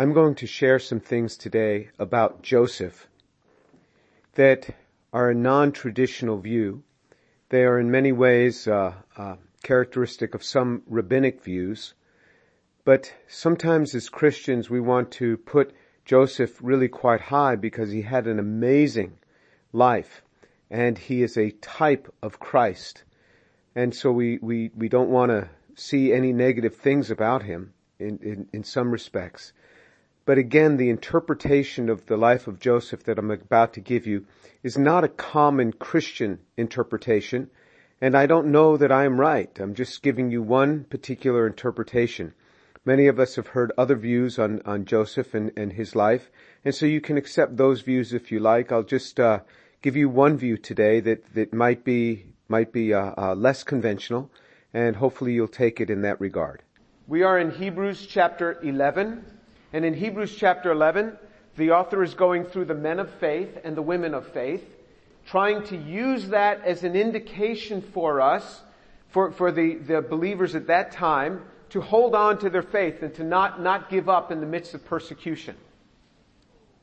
I'm going to share some things today about Joseph that are a non-traditional view. They are in many ways uh, uh, characteristic of some rabbinic views, but sometimes as Christians we want to put Joseph really quite high because he had an amazing life and he is a type of Christ. And so we, we, we don't want to see any negative things about him in, in, in some respects. But again, the interpretation of the life of Joseph that I'm about to give you is not a common Christian interpretation, and I don't know that I am right. I'm just giving you one particular interpretation. Many of us have heard other views on, on Joseph and, and his life, and so you can accept those views if you like. I'll just uh, give you one view today that, that might be might be uh, uh, less conventional, and hopefully you'll take it in that regard. We are in Hebrews chapter 11. And in Hebrews chapter 11, the author is going through the men of faith and the women of faith, trying to use that as an indication for us, for, for the, the believers at that time, to hold on to their faith and to not, not give up in the midst of persecution.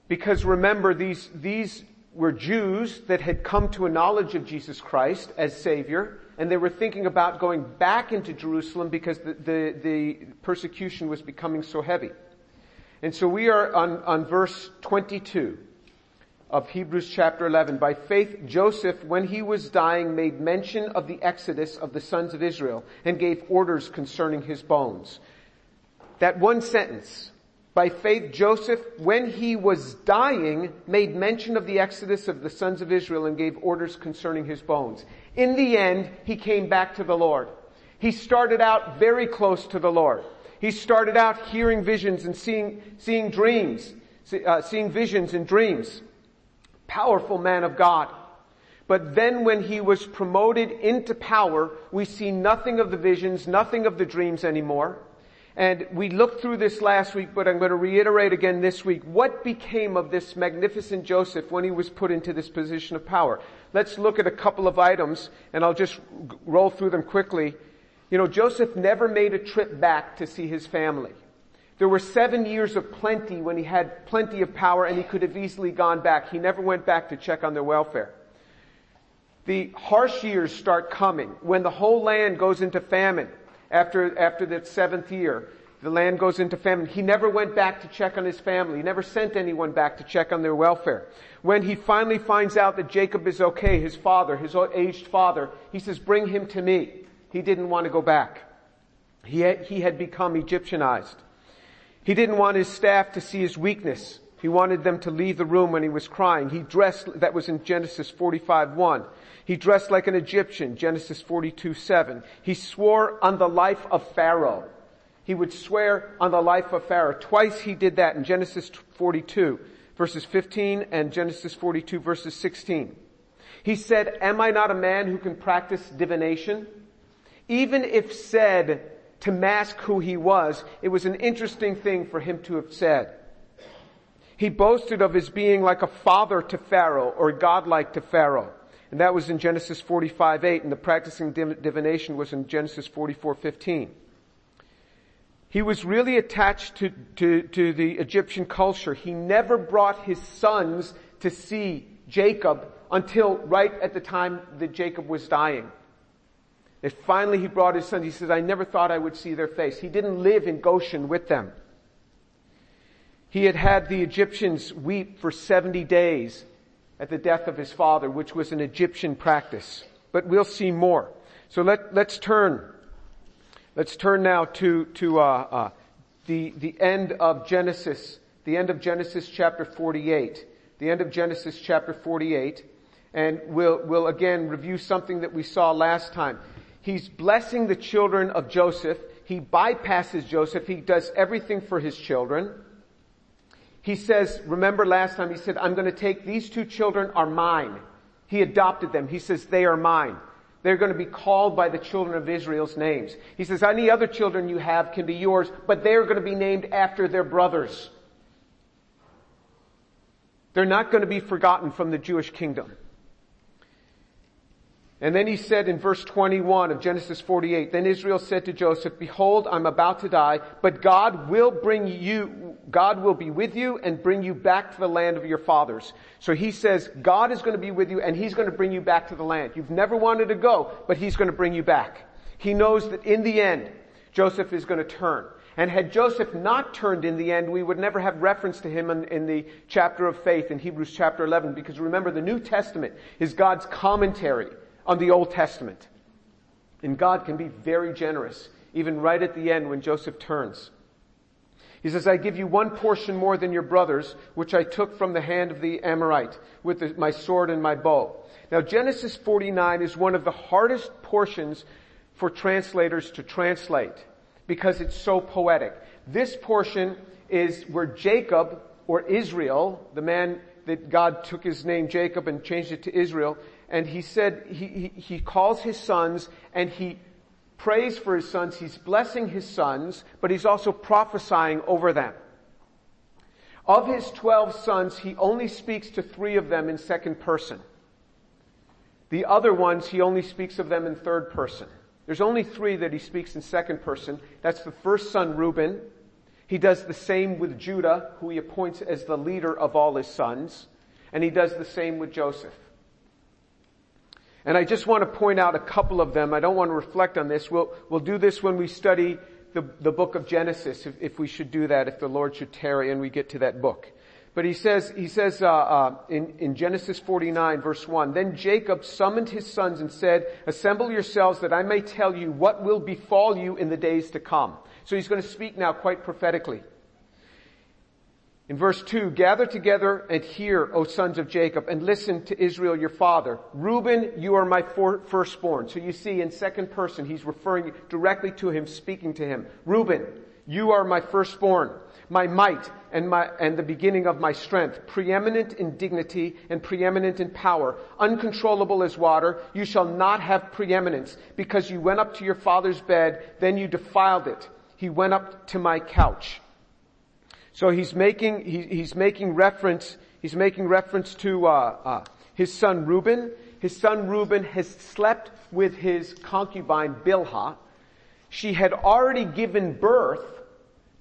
Because remember, these, these were Jews that had come to a knowledge of Jesus Christ as Savior, and they were thinking about going back into Jerusalem because the, the, the persecution was becoming so heavy. And so we are on, on verse 22 of Hebrews chapter 11. By faith, Joseph, when he was dying, made mention of the exodus of the sons of Israel and gave orders concerning his bones. That one sentence, by faith, Joseph, when he was dying, made mention of the exodus of the sons of Israel and gave orders concerning his bones. In the end, he came back to the Lord. He started out very close to the Lord. He started out hearing visions and seeing, seeing dreams, uh, seeing visions and dreams. Powerful man of God. But then when he was promoted into power, we see nothing of the visions, nothing of the dreams anymore. And we looked through this last week, but I'm going to reiterate again this week. What became of this magnificent Joseph when he was put into this position of power? Let's look at a couple of items, and I'll just roll through them quickly. You know, Joseph never made a trip back to see his family. There were seven years of plenty when he had plenty of power and he could have easily gone back. He never went back to check on their welfare. The harsh years start coming when the whole land goes into famine after, after that seventh year. The land goes into famine. He never went back to check on his family. He never sent anyone back to check on their welfare. When he finally finds out that Jacob is okay, his father, his aged father, he says, bring him to me. He didn't want to go back. He had, he had become Egyptianized. He didn't want his staff to see his weakness. He wanted them to leave the room when he was crying. He dressed, that was in Genesis 45, 1. He dressed like an Egyptian, Genesis 42, 7. He swore on the life of Pharaoh. He would swear on the life of Pharaoh. Twice he did that in Genesis 42, verses 15 and Genesis 42, verses 16. He said, am I not a man who can practice divination? Even if said to mask who he was, it was an interesting thing for him to have said. He boasted of his being like a father to Pharaoh or godlike to Pharaoh. And that was in Genesis 45, 8, and the practicing divination was in Genesis 44, 15. He was really attached to, to, to the Egyptian culture. He never brought his sons to see Jacob until right at the time that Jacob was dying. And finally he brought his sons. He says, I never thought I would see their face. He didn't live in Goshen with them. He had had the Egyptians weep for 70 days at the death of his father, which was an Egyptian practice. But we'll see more. So let, let's turn. Let's turn now to, to, uh, uh, the, the end of Genesis, the end of Genesis chapter 48. The end of Genesis chapter 48. And we'll, we'll again review something that we saw last time. He's blessing the children of Joseph. He bypasses Joseph. He does everything for his children. He says, remember last time he said, I'm going to take these two children are mine. He adopted them. He says, they are mine. They're going to be called by the children of Israel's names. He says, any other children you have can be yours, but they're going to be named after their brothers. They're not going to be forgotten from the Jewish kingdom. And then he said in verse 21 of Genesis 48, then Israel said to Joseph, behold, I'm about to die, but God will bring you, God will be with you and bring you back to the land of your fathers. So he says, God is going to be with you and he's going to bring you back to the land. You've never wanted to go, but he's going to bring you back. He knows that in the end, Joseph is going to turn. And had Joseph not turned in the end, we would never have reference to him in, in, the chapter of faith in Hebrews chapter 11, because remember the New Testament is God's commentary on the Old Testament. And God can be very generous, even right at the end when Joseph turns. He says, I give you one portion more than your brothers, which I took from the hand of the Amorite with the, my sword and my bow. Now Genesis 49 is one of the hardest portions for translators to translate because it's so poetic. This portion is where Jacob or Israel, the man that God took his name Jacob and changed it to Israel, and he said, he, he, he calls his sons and he prays for his sons. He's blessing his sons, but he's also prophesying over them. Of his twelve sons, he only speaks to three of them in second person. The other ones, he only speaks of them in third person. There's only three that he speaks in second person. That's the first son, Reuben. He does the same with Judah, who he appoints as the leader of all his sons. And he does the same with Joseph. And I just want to point out a couple of them. I don't want to reflect on this. We'll, we'll do this when we study the, the book of Genesis, if, if we should do that, if the Lord should tarry and we get to that book. But he says, he says uh, uh, in, in Genesis 49, verse 1, Then Jacob summoned his sons and said, Assemble yourselves that I may tell you what will befall you in the days to come. So he's going to speak now quite prophetically. In verse 2, gather together and hear, O sons of Jacob, and listen to Israel your father. Reuben, you are my firstborn. So you see in second person, he's referring directly to him, speaking to him. Reuben, you are my firstborn, my might and my, and the beginning of my strength, preeminent in dignity and preeminent in power, uncontrollable as water. You shall not have preeminence because you went up to your father's bed, then you defiled it. He went up to my couch. So he's making, he, he's making reference, he's making reference to, uh, uh, his son Reuben. His son Reuben has slept with his concubine Bilhah. She had already given birth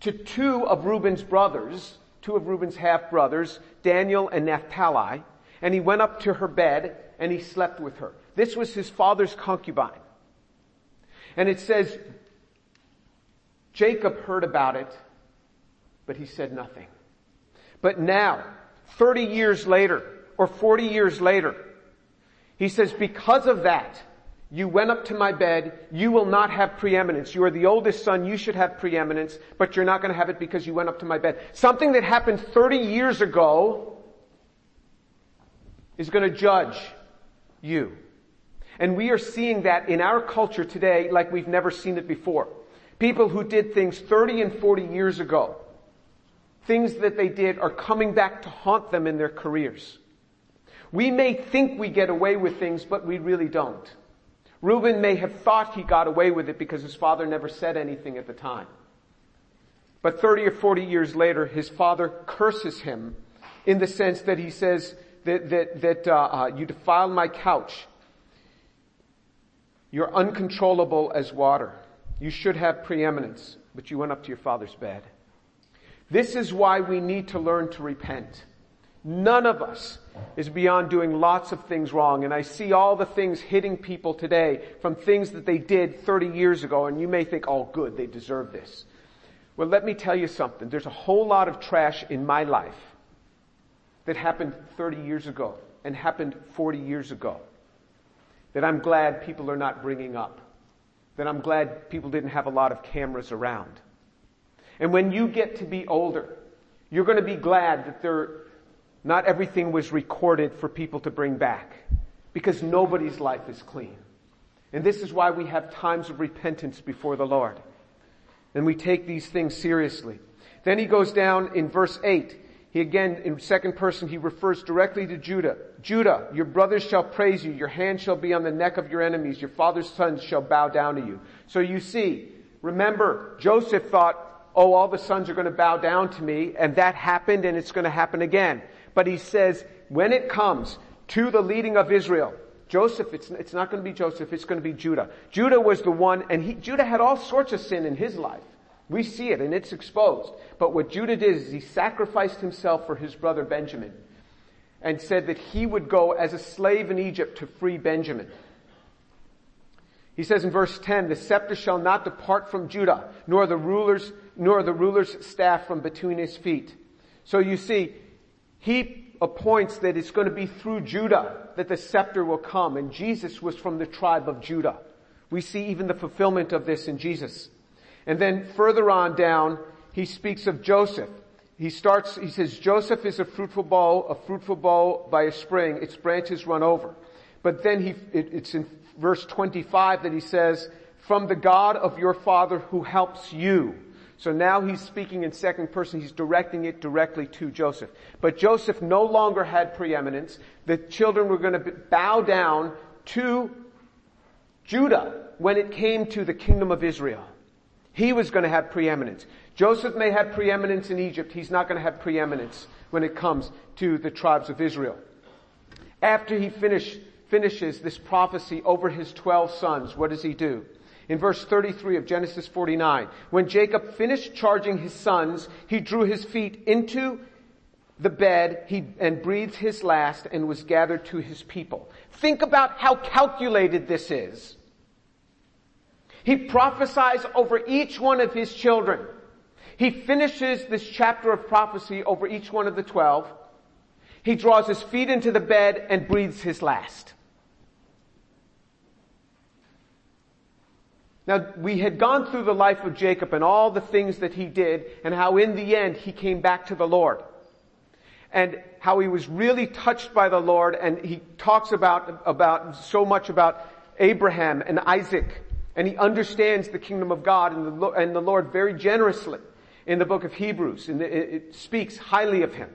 to two of Reuben's brothers, two of Reuben's half brothers, Daniel and Naphtali, and he went up to her bed and he slept with her. This was his father's concubine. And it says, Jacob heard about it but he said nothing. But now, 30 years later, or 40 years later, he says, because of that, you went up to my bed, you will not have preeminence. You are the oldest son, you should have preeminence, but you're not going to have it because you went up to my bed. Something that happened 30 years ago is going to judge you. And we are seeing that in our culture today like we've never seen it before. People who did things 30 and 40 years ago things that they did are coming back to haunt them in their careers. We may think we get away with things, but we really don't. Reuben may have thought he got away with it because his father never said anything at the time. But 30 or 40 years later, his father curses him in the sense that he says that, that, that uh, uh, you defiled my couch. You're uncontrollable as water. You should have preeminence, but you went up to your father's bed. This is why we need to learn to repent. None of us is beyond doing lots of things wrong. And I see all the things hitting people today from things that they did 30 years ago. And you may think, oh good, they deserve this. Well, let me tell you something. There's a whole lot of trash in my life that happened 30 years ago and happened 40 years ago that I'm glad people are not bringing up. That I'm glad people didn't have a lot of cameras around. And when you get to be older, you're going to be glad that there, not everything was recorded for people to bring back. Because nobody's life is clean. And this is why we have times of repentance before the Lord. And we take these things seriously. Then he goes down in verse 8. He again, in second person, he refers directly to Judah. Judah, your brothers shall praise you. Your hand shall be on the neck of your enemies. Your father's sons shall bow down to you. So you see, remember, Joseph thought, oh, all the sons are going to bow down to me, and that happened and it's going to happen again. But he says, when it comes to the leading of Israel, Joseph, it's, it's not going to be Joseph, it's going to be Judah. Judah was the one, and he, Judah had all sorts of sin in his life. We see it and it's exposed. But what Judah did is he sacrificed himself for his brother Benjamin and said that he would go as a slave in Egypt to free Benjamin. He says in verse 10, the scepter shall not depart from Judah, nor the rulers, nor the ruler's staff from between his feet. So you see, he appoints that it's going to be through Judah that the scepter will come, and Jesus was from the tribe of Judah. We see even the fulfillment of this in Jesus. And then further on down, he speaks of Joseph. He starts, he says, Joseph is a fruitful bough, a fruitful bough by a spring, its branches run over. But then he, it, it's in verse 25 that he says, from the God of your father who helps you. So now he's speaking in second person. He's directing it directly to Joseph. But Joseph no longer had preeminence. The children were going to bow down to Judah when it came to the kingdom of Israel. He was going to have preeminence. Joseph may have preeminence in Egypt. He's not going to have preeminence when it comes to the tribes of Israel. After he finish, finishes this prophecy over his 12 sons, what does he do? In verse 33 of Genesis 49, when Jacob finished charging his sons, he drew his feet into the bed he, and breathed his last and was gathered to his people. Think about how calculated this is. He prophesies over each one of his children. He finishes this chapter of prophecy over each one of the twelve. He draws his feet into the bed and breathes his last. Now, we had gone through the life of Jacob and all the things that he did and how in the end he came back to the Lord. And how he was really touched by the Lord and he talks about, about so much about Abraham and Isaac and he understands the kingdom of God and the, and the Lord very generously in the book of Hebrews. And it speaks highly of him.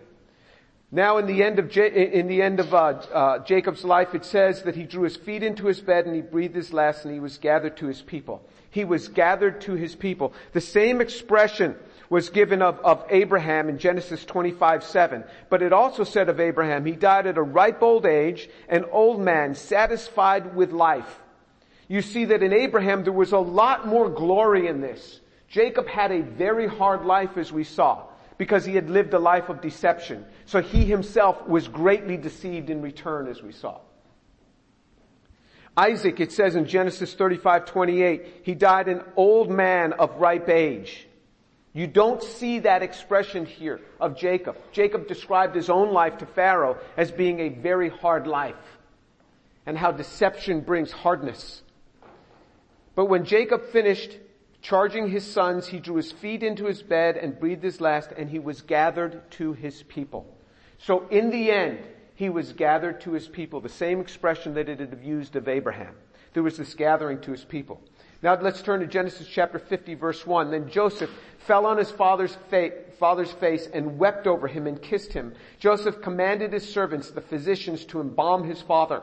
Now in the end of, in the end of uh, uh, Jacob's life, it says that he drew his feet into his bed and he breathed his last and he was gathered to his people. He was gathered to his people. The same expression was given of, of Abraham in Genesis 25, 7. But it also said of Abraham, he died at a ripe old age, an old man, satisfied with life you see that in Abraham there was a lot more glory in this. Jacob had a very hard life as we saw because he had lived a life of deception. So he himself was greatly deceived in return as we saw. Isaac, it says in Genesis 35, 28, he died an old man of ripe age. You don't see that expression here of Jacob. Jacob described his own life to Pharaoh as being a very hard life and how deception brings hardness. But when Jacob finished charging his sons, he drew his feet into his bed and breathed his last, and he was gathered to his people. So in the end, he was gathered to his people, the same expression that it had used of Abraham. There was this gathering to his people. Now let's turn to Genesis chapter 50 verse 1. Then Joseph fell on his father's, fa- father's face and wept over him and kissed him. Joseph commanded his servants, the physicians, to embalm his father.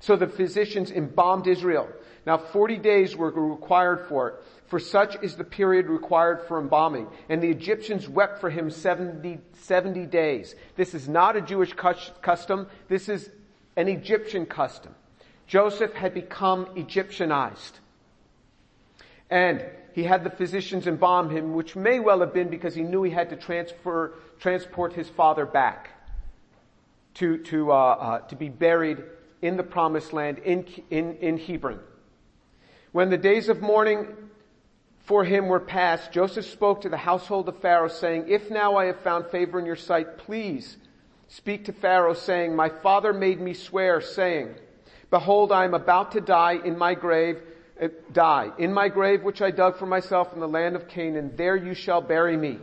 So the physicians embalmed Israel. Now 40 days were required for it, for such is the period required for embalming. And the Egyptians wept for him 70, 70 days. This is not a Jewish custom. This is an Egyptian custom. Joseph had become Egyptianized. And he had the physicians embalm him, which may well have been because he knew he had to transfer, transport his father back to, to, uh, uh, to be buried in the promised land in, in, in Hebron. When the days of mourning for him were past, Joseph spoke to the household of Pharaoh saying, If now I have found favor in your sight, please speak to Pharaoh saying, My father made me swear saying, Behold, I am about to die in my grave, uh, die in my grave which I dug for myself in the land of Canaan. There you shall bury me.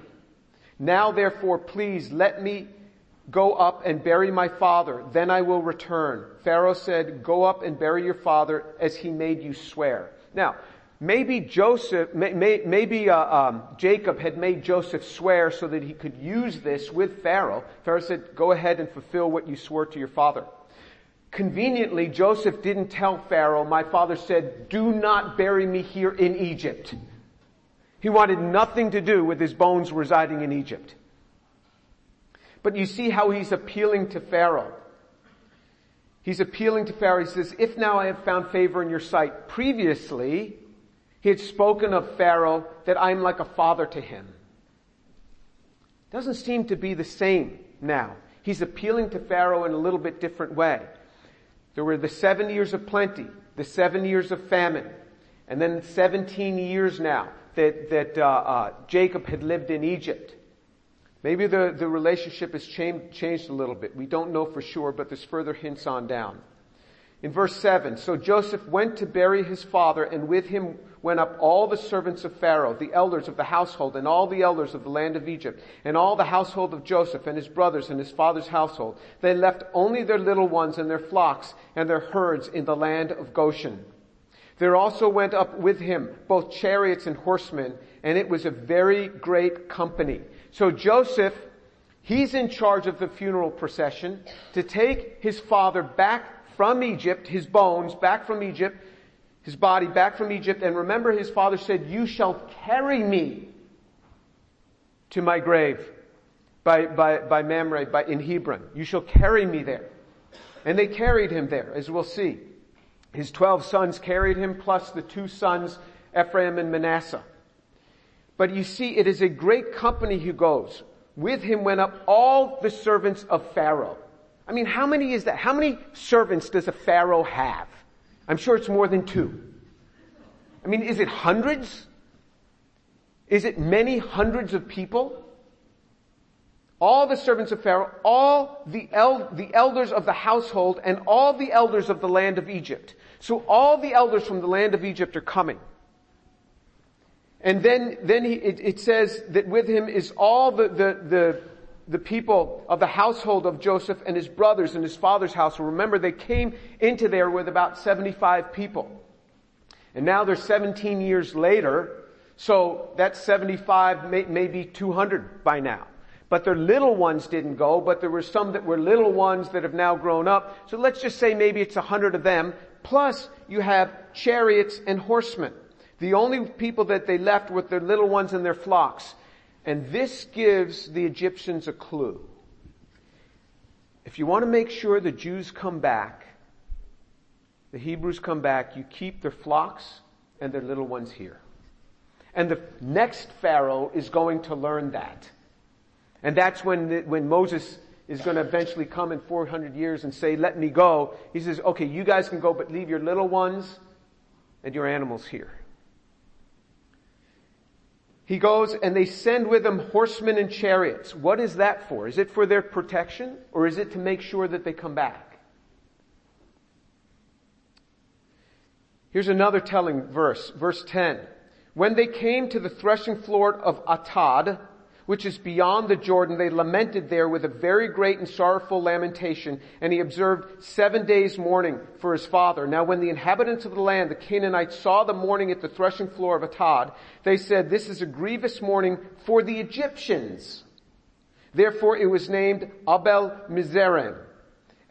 Now therefore, please let me go up and bury my father. Then I will return. Pharaoh said, Go up and bury your father as he made you swear. Now, maybe Joseph, may, may, maybe uh, um, Jacob had made Joseph swear so that he could use this with Pharaoh. Pharaoh said, "Go ahead and fulfill what you swore to your father." Conveniently, Joseph didn't tell Pharaoh, "My father said, do not bury me here in Egypt." He wanted nothing to do with his bones residing in Egypt. But you see how he's appealing to Pharaoh. He's appealing to Pharaoh. He says, if now I have found favor in your sight. Previously, he had spoken of Pharaoh that I'm like a father to him. Doesn't seem to be the same now. He's appealing to Pharaoh in a little bit different way. There were the seven years of plenty, the seven years of famine, and then 17 years now that, that uh, uh, Jacob had lived in Egypt. Maybe the, the relationship has changed, changed a little bit. We don't know for sure, but there's further hints on down. In verse 7, so Joseph went to bury his father, and with him went up all the servants of Pharaoh, the elders of the household, and all the elders of the land of Egypt, and all the household of Joseph, and his brothers, and his father's household. They left only their little ones and their flocks and their herds in the land of Goshen. There also went up with him both chariots and horsemen, and it was a very great company. So Joseph, he's in charge of the funeral procession to take his father back from Egypt, his bones back from Egypt, his body back from Egypt. And remember his father said, you shall carry me to my grave by, by, by Mamre, by, in Hebron. You shall carry me there. And they carried him there, as we'll see. His twelve sons carried him, plus the two sons, Ephraim and Manasseh. But you see, it is a great company who goes. With him went up all the servants of Pharaoh. I mean, how many is that? How many servants does a Pharaoh have? I'm sure it's more than two. I mean, is it hundreds? Is it many hundreds of people? All the servants of Pharaoh, all the, el- the elders of the household, and all the elders of the land of Egypt. So all the elders from the land of Egypt are coming. And then, then he, it, it, says that with him is all the, the, the, the, people of the household of Joseph and his brothers and his father's house. Remember, they came into there with about 75 people. And now they're 17 years later, so that 75 may, may be 200 by now. But their little ones didn't go, but there were some that were little ones that have now grown up. So let's just say maybe it's a hundred of them. Plus you have chariots and horsemen. The only people that they left with their little ones and their flocks. And this gives the Egyptians a clue. If you want to make sure the Jews come back, the Hebrews come back, you keep their flocks and their little ones here. And the next Pharaoh is going to learn that. And that's when, the, when Moses is going to eventually come in 400 years and say, let me go. He says, okay, you guys can go, but leave your little ones and your animals here. He goes and they send with him horsemen and chariots. What is that for? Is it for their protection or is it to make sure that they come back? Here's another telling verse, verse 10. When they came to the threshing floor of Atad, which is beyond the Jordan, they lamented there with a very great and sorrowful lamentation, and he observed seven days mourning for his father. Now when the inhabitants of the land, the Canaanites, saw the mourning at the threshing floor of Atad, they said, this is a grievous mourning for the Egyptians. Therefore it was named Abel Mizraim,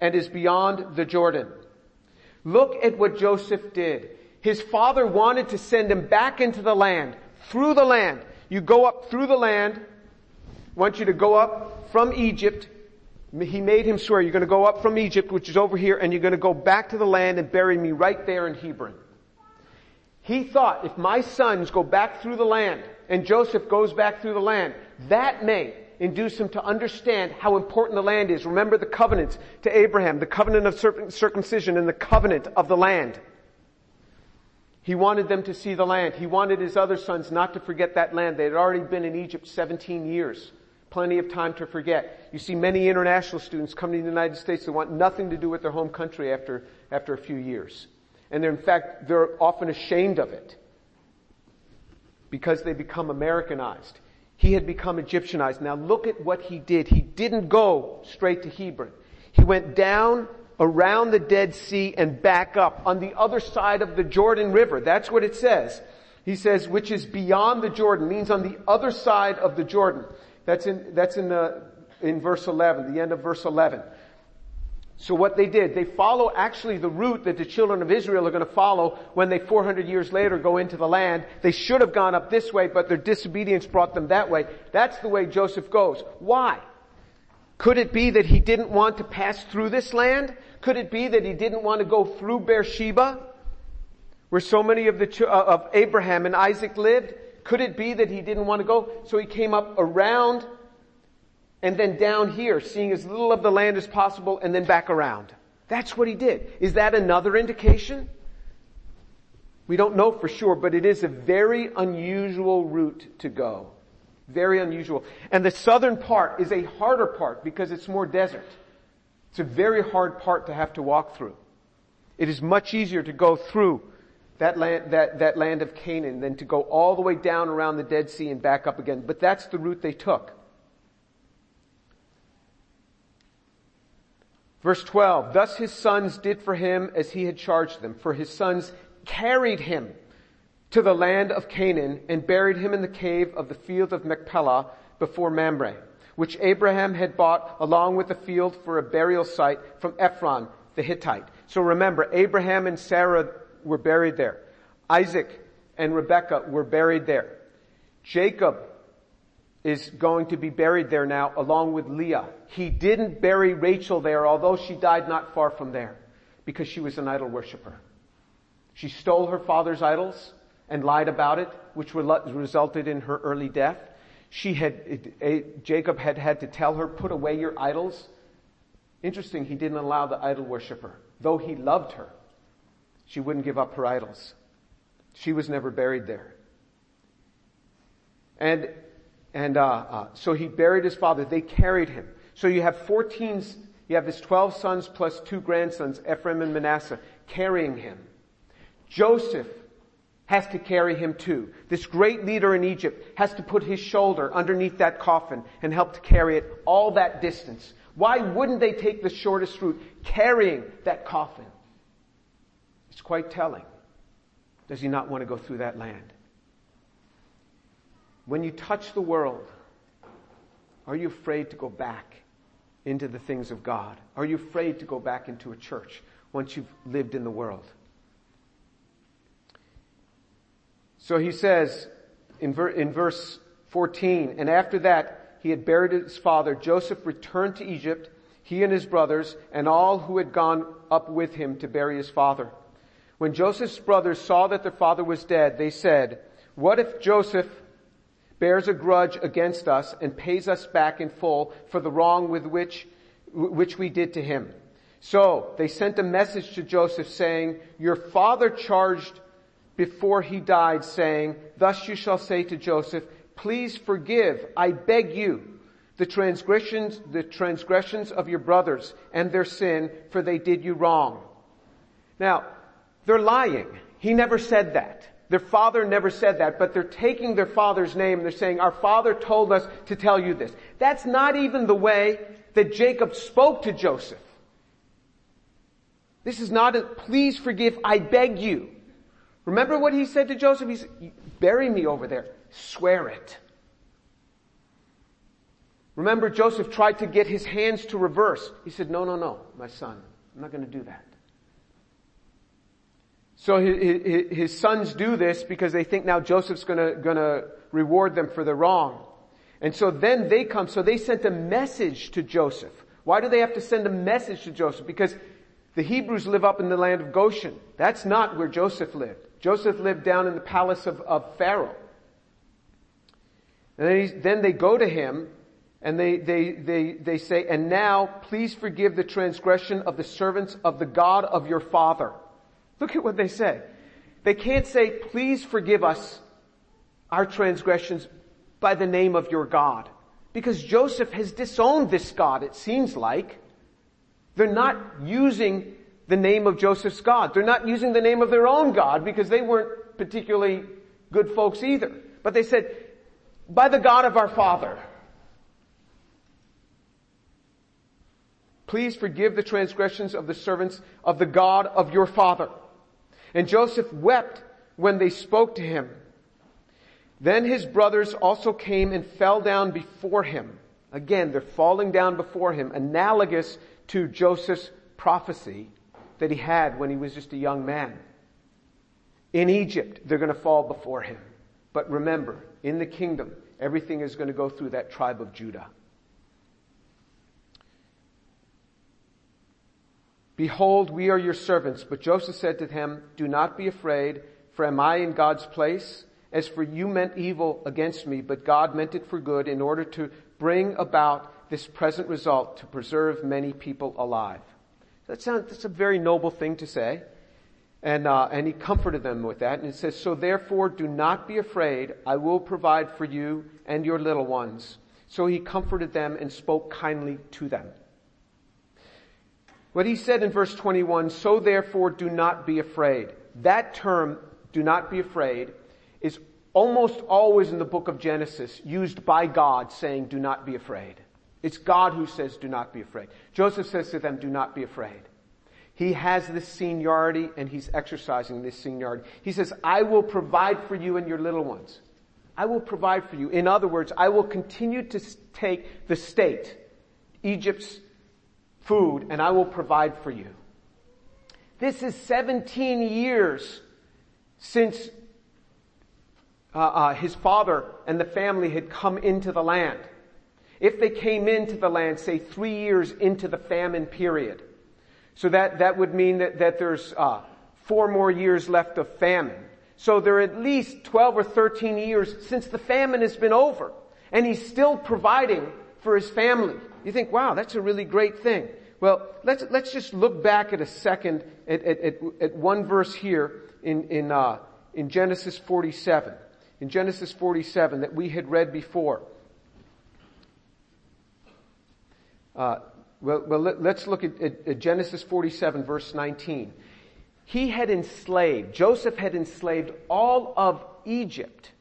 and is beyond the Jordan. Look at what Joseph did. His father wanted to send him back into the land, through the land. You go up through the land, want you to go up from Egypt. He made him swear, you're going to go up from Egypt, which is over here, and you're going to go back to the land and bury me right there in Hebron. He thought if my sons go back through the land and Joseph goes back through the land, that may induce him to understand how important the land is. Remember the covenants to Abraham, the covenant of circumcision and the covenant of the land. He wanted them to see the land. He wanted his other sons not to forget that land. They had already been in Egypt 17 years plenty of time to forget. You see many international students come to the United States that want nothing to do with their home country after, after a few years. And they're, in fact, they're often ashamed of it because they become Americanized. He had become Egyptianized. Now look at what he did. He didn't go straight to Hebron. He went down around the Dead Sea and back up on the other side of the Jordan River. That's what it says. He says, which is beyond the Jordan, means on the other side of the Jordan. That's in, that's in the, in verse 11, the end of verse 11. So what they did, they follow actually the route that the children of Israel are going to follow when they 400 years later go into the land. They should have gone up this way, but their disobedience brought them that way. That's the way Joseph goes. Why? Could it be that he didn't want to pass through this land? Could it be that he didn't want to go through Beersheba, where so many of the uh, of Abraham and Isaac lived? Could it be that he didn't want to go, so he came up around and then down here, seeing as little of the land as possible, and then back around? That's what he did. Is that another indication? We don't know for sure, but it is a very unusual route to go. Very unusual. And the southern part is a harder part because it's more desert. It's a very hard part to have to walk through. It is much easier to go through that land, that, that land of Canaan than to go all the way down around the Dead Sea and back up again. But that's the route they took. Verse 12, thus his sons did for him as he had charged them, for his sons carried him to the land of Canaan and buried him in the cave of the field of Machpelah before Mamre, which Abraham had bought along with the field for a burial site from Ephron the Hittite. So remember, Abraham and Sarah were buried there. Isaac and Rebekah were buried there. Jacob is going to be buried there now along with Leah. He didn't bury Rachel there, although she died not far from there, because she was an idol worshiper. She stole her father's idols and lied about it, which resulted in her early death. She had, eh, Jacob had had to tell her, put away your idols. Interesting, he didn't allow the idol worshiper. Though he loved her, she wouldn't give up her idols. She was never buried there. And, and, uh, uh, so he buried his father. They carried him. So you have 14, you have his 12 sons plus two grandsons, Ephraim and Manasseh, carrying him. Joseph has to carry him too. This great leader in Egypt has to put his shoulder underneath that coffin and help to carry it all that distance. Why wouldn't they take the shortest route, carrying that coffin? It's quite telling. Does he not want to go through that land? When you touch the world, are you afraid to go back into the things of God? Are you afraid to go back into a church once you've lived in the world? So he says in, ver- in verse 14, and after that he had buried his father, Joseph returned to Egypt, he and his brothers, and all who had gone up with him to bury his father. When Joseph's brothers saw that their father was dead, they said, what if Joseph bears a grudge against us and pays us back in full for the wrong with which, which we did to him? So they sent a message to Joseph saying, your father charged before he died saying, thus you shall say to Joseph, please forgive, I beg you, the transgressions, the transgressions of your brothers and their sin, for they did you wrong. Now, they're lying. He never said that. Their father never said that, but they're taking their father's name and they're saying, our father told us to tell you this. That's not even the way that Jacob spoke to Joseph. This is not a, please forgive, I beg you. Remember what he said to Joseph? He said, bury me over there. Swear it. Remember Joseph tried to get his hands to reverse. He said, no, no, no, my son. I'm not going to do that. So his, sons do this because they think now Joseph's gonna, gonna reward them for the wrong. And so then they come, so they sent a message to Joseph. Why do they have to send a message to Joseph? Because the Hebrews live up in the land of Goshen. That's not where Joseph lived. Joseph lived down in the palace of, of Pharaoh. And then, he, then they go to him and they, they, they, they say, and now please forgive the transgression of the servants of the God of your father. Look at what they say. They can't say, please forgive us our transgressions by the name of your God. Because Joseph has disowned this God, it seems like. They're not using the name of Joseph's God. They're not using the name of their own God because they weren't particularly good folks either. But they said, by the God of our father. Please forgive the transgressions of the servants of the God of your father. And Joseph wept when they spoke to him. Then his brothers also came and fell down before him. Again, they're falling down before him, analogous to Joseph's prophecy that he had when he was just a young man. In Egypt, they're going to fall before him. But remember, in the kingdom, everything is going to go through that tribe of Judah. Behold, we are your servants. But Joseph said to him, do not be afraid, for am I in God's place? As for you meant evil against me, but God meant it for good in order to bring about this present result to preserve many people alive. That sounds, that's a very noble thing to say. And, uh, and he comforted them with that. And it says, so therefore do not be afraid. I will provide for you and your little ones. So he comforted them and spoke kindly to them. What he said in verse 21, so therefore do not be afraid. That term, do not be afraid, is almost always in the book of Genesis used by God saying, do not be afraid. It's God who says, do not be afraid. Joseph says to them, do not be afraid. He has this seniority and he's exercising this seniority. He says, I will provide for you and your little ones. I will provide for you. In other words, I will continue to take the state, Egypt's food and I will provide for you. This is 17 years since uh, uh, his father and the family had come into the land. If they came into the land, say three years into the famine period, so that, that would mean that, that there's uh, four more years left of famine. So there are at least 12 or 13 years since the famine has been over, and he's still providing for his family. You think, wow, that's a really great thing. Well, let's, let's just look back at a second at, at, at, at one verse here in, in, uh, in Genesis 47. In Genesis 47 that we had read before. Uh, well, well let, us look at, at Genesis 47 verse 19. He had enslaved, Joseph had enslaved all of Egypt.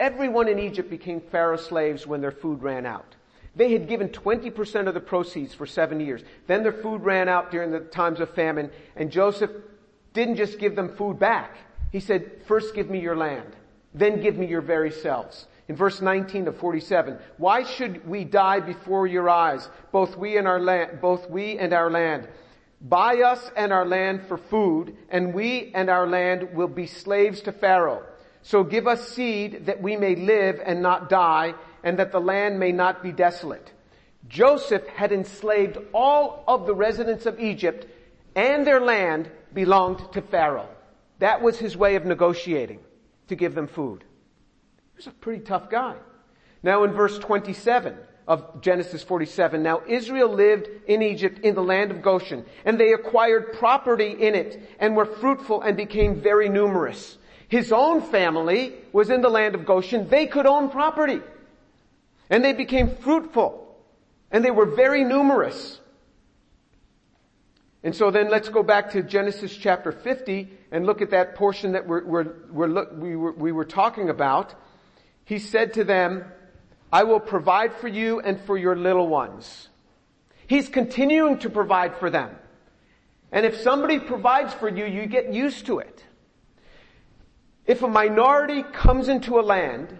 Everyone in Egypt became Pharaoh's slaves when their food ran out. They had given 20% of the proceeds for seven years. Then their food ran out during the times of famine, and Joseph didn't just give them food back. He said, first give me your land, then give me your very selves. In verse 19 to 47, why should we die before your eyes, both we and our land, both we and our land? Buy us and our land for food, and we and our land will be slaves to Pharaoh. So give us seed that we may live and not die, and that the land may not be desolate. Joseph had enslaved all of the residents of Egypt and their land belonged to Pharaoh. That was his way of negotiating to give them food. He was a pretty tough guy. Now in verse 27 of Genesis 47, now Israel lived in Egypt in the land of Goshen and they acquired property in it and were fruitful and became very numerous. His own family was in the land of Goshen. They could own property. And they became fruitful. And they were very numerous. And so then let's go back to Genesis chapter 50 and look at that portion that we're, we're, we're, we, were, we were talking about. He said to them, I will provide for you and for your little ones. He's continuing to provide for them. And if somebody provides for you, you get used to it. If a minority comes into a land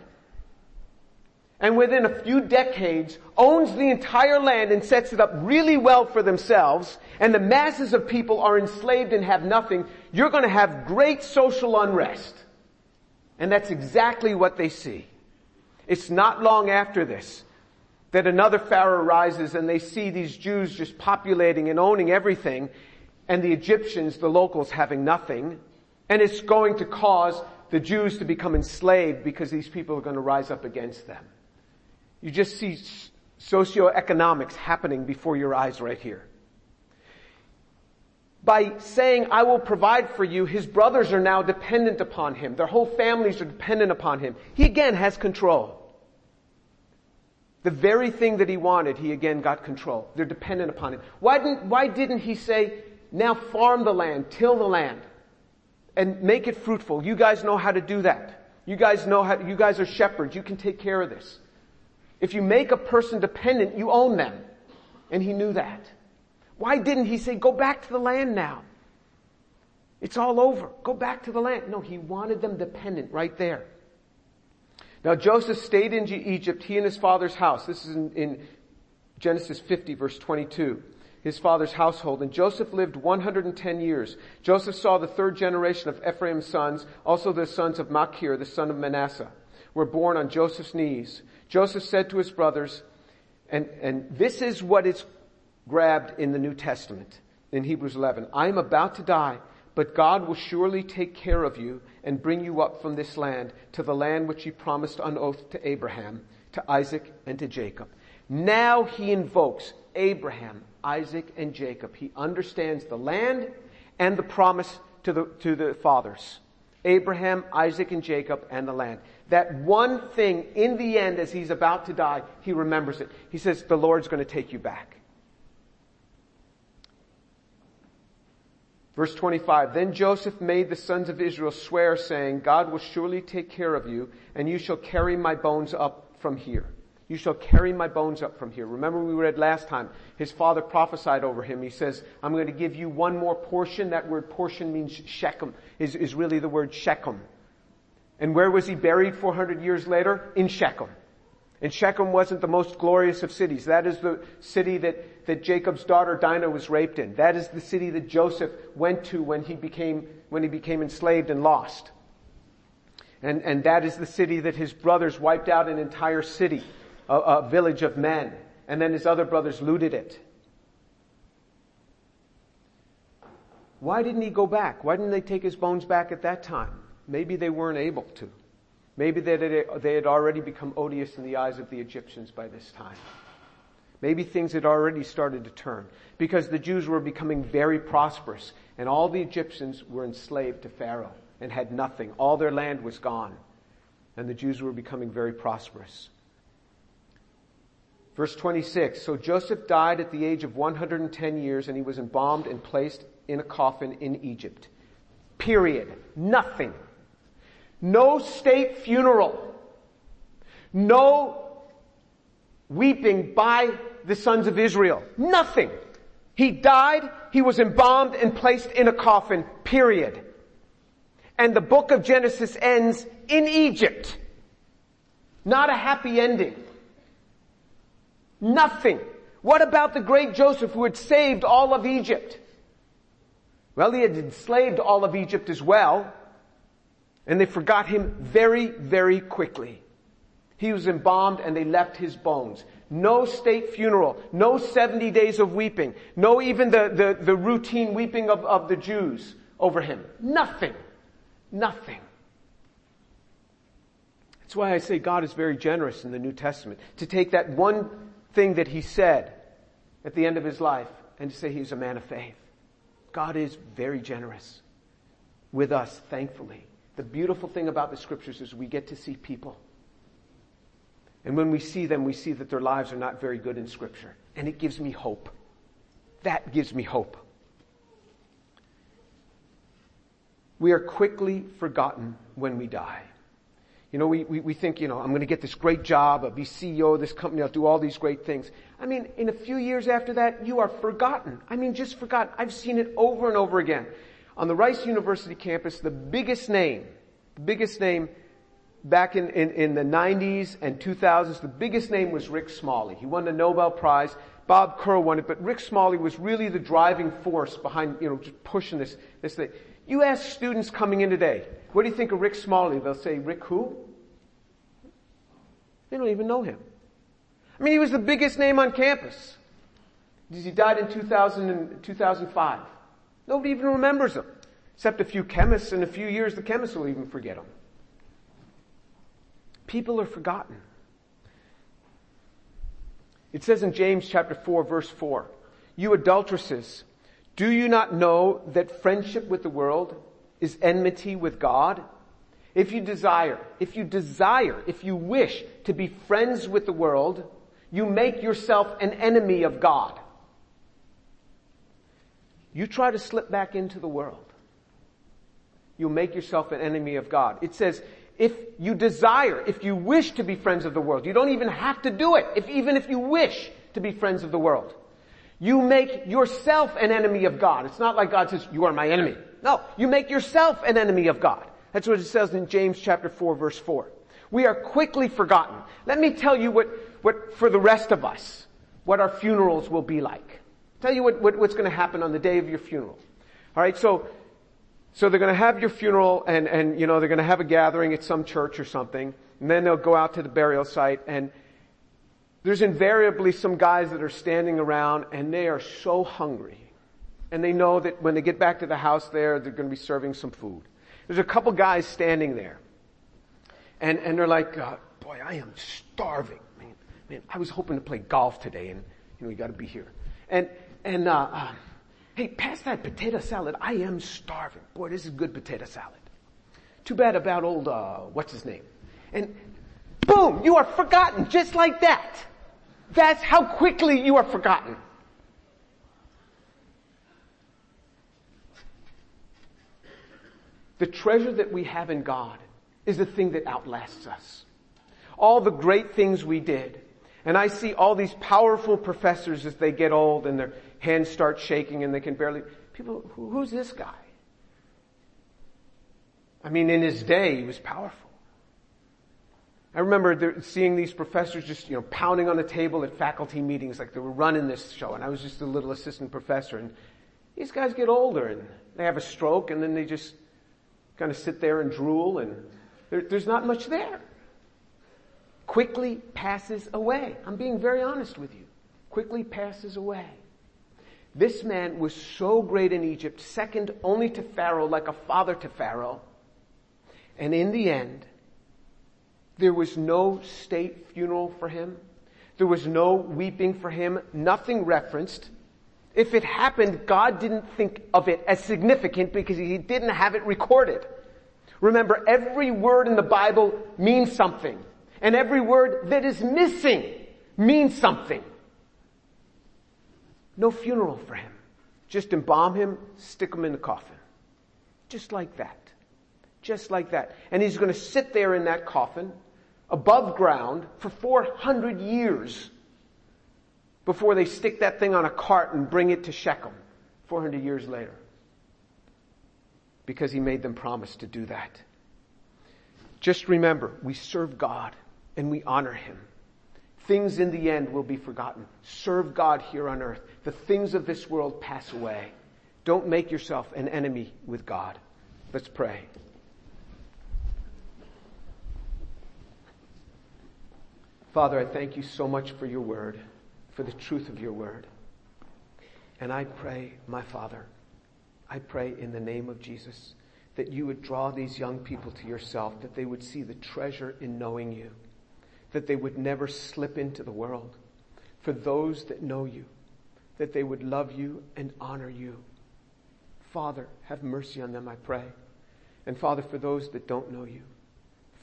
and within a few decades owns the entire land and sets it up really well for themselves, and the masses of people are enslaved and have nothing, you're going to have great social unrest. And that's exactly what they see. It's not long after this that another Pharaoh rises and they see these Jews just populating and owning everything, and the Egyptians, the locals, having nothing, and it's going to cause the Jews to become enslaved because these people are going to rise up against them. You just see socioeconomics happening before your eyes right here. By saying, I will provide for you, his brothers are now dependent upon him. Their whole families are dependent upon him. He again has control. The very thing that he wanted, he again got control. They're dependent upon him. Why didn't, why didn't he say, now farm the land, till the land, and make it fruitful? You guys know how to do that. You guys know how, you guys are shepherds. You can take care of this. If you make a person dependent, you own them. And he knew that. Why didn't he say, go back to the land now? It's all over. Go back to the land. No, he wanted them dependent right there. Now Joseph stayed in Egypt, he and his father's house. This is in, in Genesis 50 verse 22 his father's household. And Joseph lived 110 years. Joseph saw the third generation of Ephraim's sons, also the sons of Machir, the son of Manasseh, were born on Joseph's knees. Joseph said to his brothers, and, and this is what is grabbed in the New Testament. in Hebrews 11, I am about to die, but God will surely take care of you and bring you up from this land to the land which he promised on oath to Abraham, to Isaac, and to Jacob. Now he invokes Abraham, Isaac, and Jacob. He understands the land and the promise to the, to the fathers. Abraham, Isaac, and Jacob, and the land. That one thing in the end as he's about to die, he remembers it. He says, the Lord's going to take you back. Verse 25, Then Joseph made the sons of Israel swear saying, God will surely take care of you and you shall carry my bones up from here. You shall carry my bones up from here. Remember we read last time, his father prophesied over him. He says, I'm going to give you one more portion. That word portion means Shechem, is, is really the word Shechem. And where was he buried 400 years later? In Shechem. And Shechem wasn't the most glorious of cities. That is the city that, that Jacob's daughter Dinah was raped in. That is the city that Joseph went to when he became, when he became enslaved and lost. And, and that is the city that his brothers wiped out an entire city, a, a village of men. And then his other brothers looted it. Why didn't he go back? Why didn't they take his bones back at that time? Maybe they weren't able to. Maybe they had already become odious in the eyes of the Egyptians by this time. Maybe things had already started to turn because the Jews were becoming very prosperous and all the Egyptians were enslaved to Pharaoh and had nothing. All their land was gone and the Jews were becoming very prosperous. Verse 26, so Joseph died at the age of 110 years and he was embalmed and placed in a coffin in Egypt. Period. Nothing no state funeral. No weeping by the sons of Israel. Nothing. He died, he was embalmed and placed in a coffin, period. And the book of Genesis ends in Egypt. Not a happy ending. Nothing. What about the great Joseph who had saved all of Egypt? Well, he had enslaved all of Egypt as well. And they forgot him very, very quickly. He was embalmed and they left his bones. No state funeral, no 70 days of weeping, no even the, the, the routine weeping of, of the Jews over him. Nothing. Nothing. That's why I say God is very generous in the New Testament to take that one thing that he said at the end of his life and to say he's a man of faith. God is very generous with us, thankfully. The beautiful thing about the scriptures is we get to see people. And when we see them, we see that their lives are not very good in scripture. And it gives me hope. That gives me hope. We are quickly forgotten when we die. You know, we, we, we think, you know, I'm going to get this great job, I'll be CEO of this company, I'll do all these great things. I mean, in a few years after that, you are forgotten. I mean, just forgotten. I've seen it over and over again on the Rice University campus, the biggest name, the biggest name back in, in, in, the 90s and 2000s, the biggest name was Rick Smalley. He won the Nobel Prize. Bob Curl won it, but Rick Smalley was really the driving force behind, you know, just pushing this, this thing. You ask students coming in today, what do you think of Rick Smalley? They'll say, Rick who? They don't even know him. I mean, he was the biggest name on campus. He died in 2000 and 2005. Nobody even remembers them. Except a few chemists. In a few years, the chemists will even forget them. People are forgotten. It says in James chapter 4 verse 4, you adulteresses, do you not know that friendship with the world is enmity with God? If you desire, if you desire, if you wish to be friends with the world, you make yourself an enemy of God. You try to slip back into the world. You'll make yourself an enemy of God. It says, if you desire, if you wish to be friends of the world, you don't even have to do it, if, even if you wish to be friends of the world. You make yourself an enemy of God. It's not like God says, you are my enemy. No, you make yourself an enemy of God. That's what it says in James chapter 4 verse 4. We are quickly forgotten. Let me tell you what, what for the rest of us, what our funerals will be like. Tell you what, what, what's going to happen on the day of your funeral. All right, so so they're going to have your funeral, and and you know they're going to have a gathering at some church or something, and then they'll go out to the burial site, and there's invariably some guys that are standing around, and they are so hungry. And they know that when they get back to the house there, they're going to be serving some food. There's a couple guys standing there. And, and they're like, uh, boy, I am starving. Man, man, I was hoping to play golf today and, you know, you gotta be here. And, and, uh, uh, hey, pass that potato salad. I am starving. Boy, this is good potato salad. Too bad about old, uh, what's his name? And boom, you are forgotten just like that. That's how quickly you are forgotten. The treasure that we have in God is the thing that outlasts us. All the great things we did. And I see all these powerful professors as they get old and their hands start shaking and they can barely, people, who's this guy? I mean, in his day, he was powerful. I remember seeing these professors just, you know, pounding on the table at faculty meetings like they were running this show and I was just a little assistant professor and these guys get older and they have a stroke and then they just kind of sit there and drool and there, there's not much there. Quickly passes away. I'm being very honest with you. Quickly passes away. This man was so great in Egypt, second only to Pharaoh, like a father to Pharaoh. And in the end, there was no state funeral for him. There was no weeping for him, nothing referenced. If it happened, God didn't think of it as significant because he didn't have it recorded. Remember, every word in the Bible means something. And every word that is missing means something. No funeral for him. Just embalm him, stick him in the coffin. Just like that. Just like that. And he's going to sit there in that coffin above ground for 400 years before they stick that thing on a cart and bring it to Shechem 400 years later. Because he made them promise to do that. Just remember, we serve God and we honor Him. Things in the end will be forgotten. Serve God here on earth. The things of this world pass away. Don't make yourself an enemy with God. Let's pray. Father, I thank you so much for your word, for the truth of your word. And I pray, my Father, I pray in the name of Jesus that you would draw these young people to yourself, that they would see the treasure in knowing you, that they would never slip into the world. For those that know you, that they would love you and honor you. Father, have mercy on them, I pray. And Father, for those that don't know you,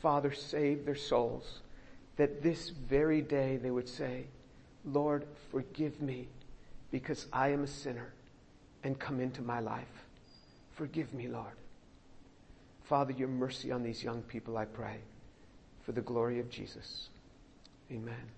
Father, save their souls that this very day they would say, Lord, forgive me because I am a sinner and come into my life. Forgive me, Lord. Father, your mercy on these young people, I pray, for the glory of Jesus. Amen.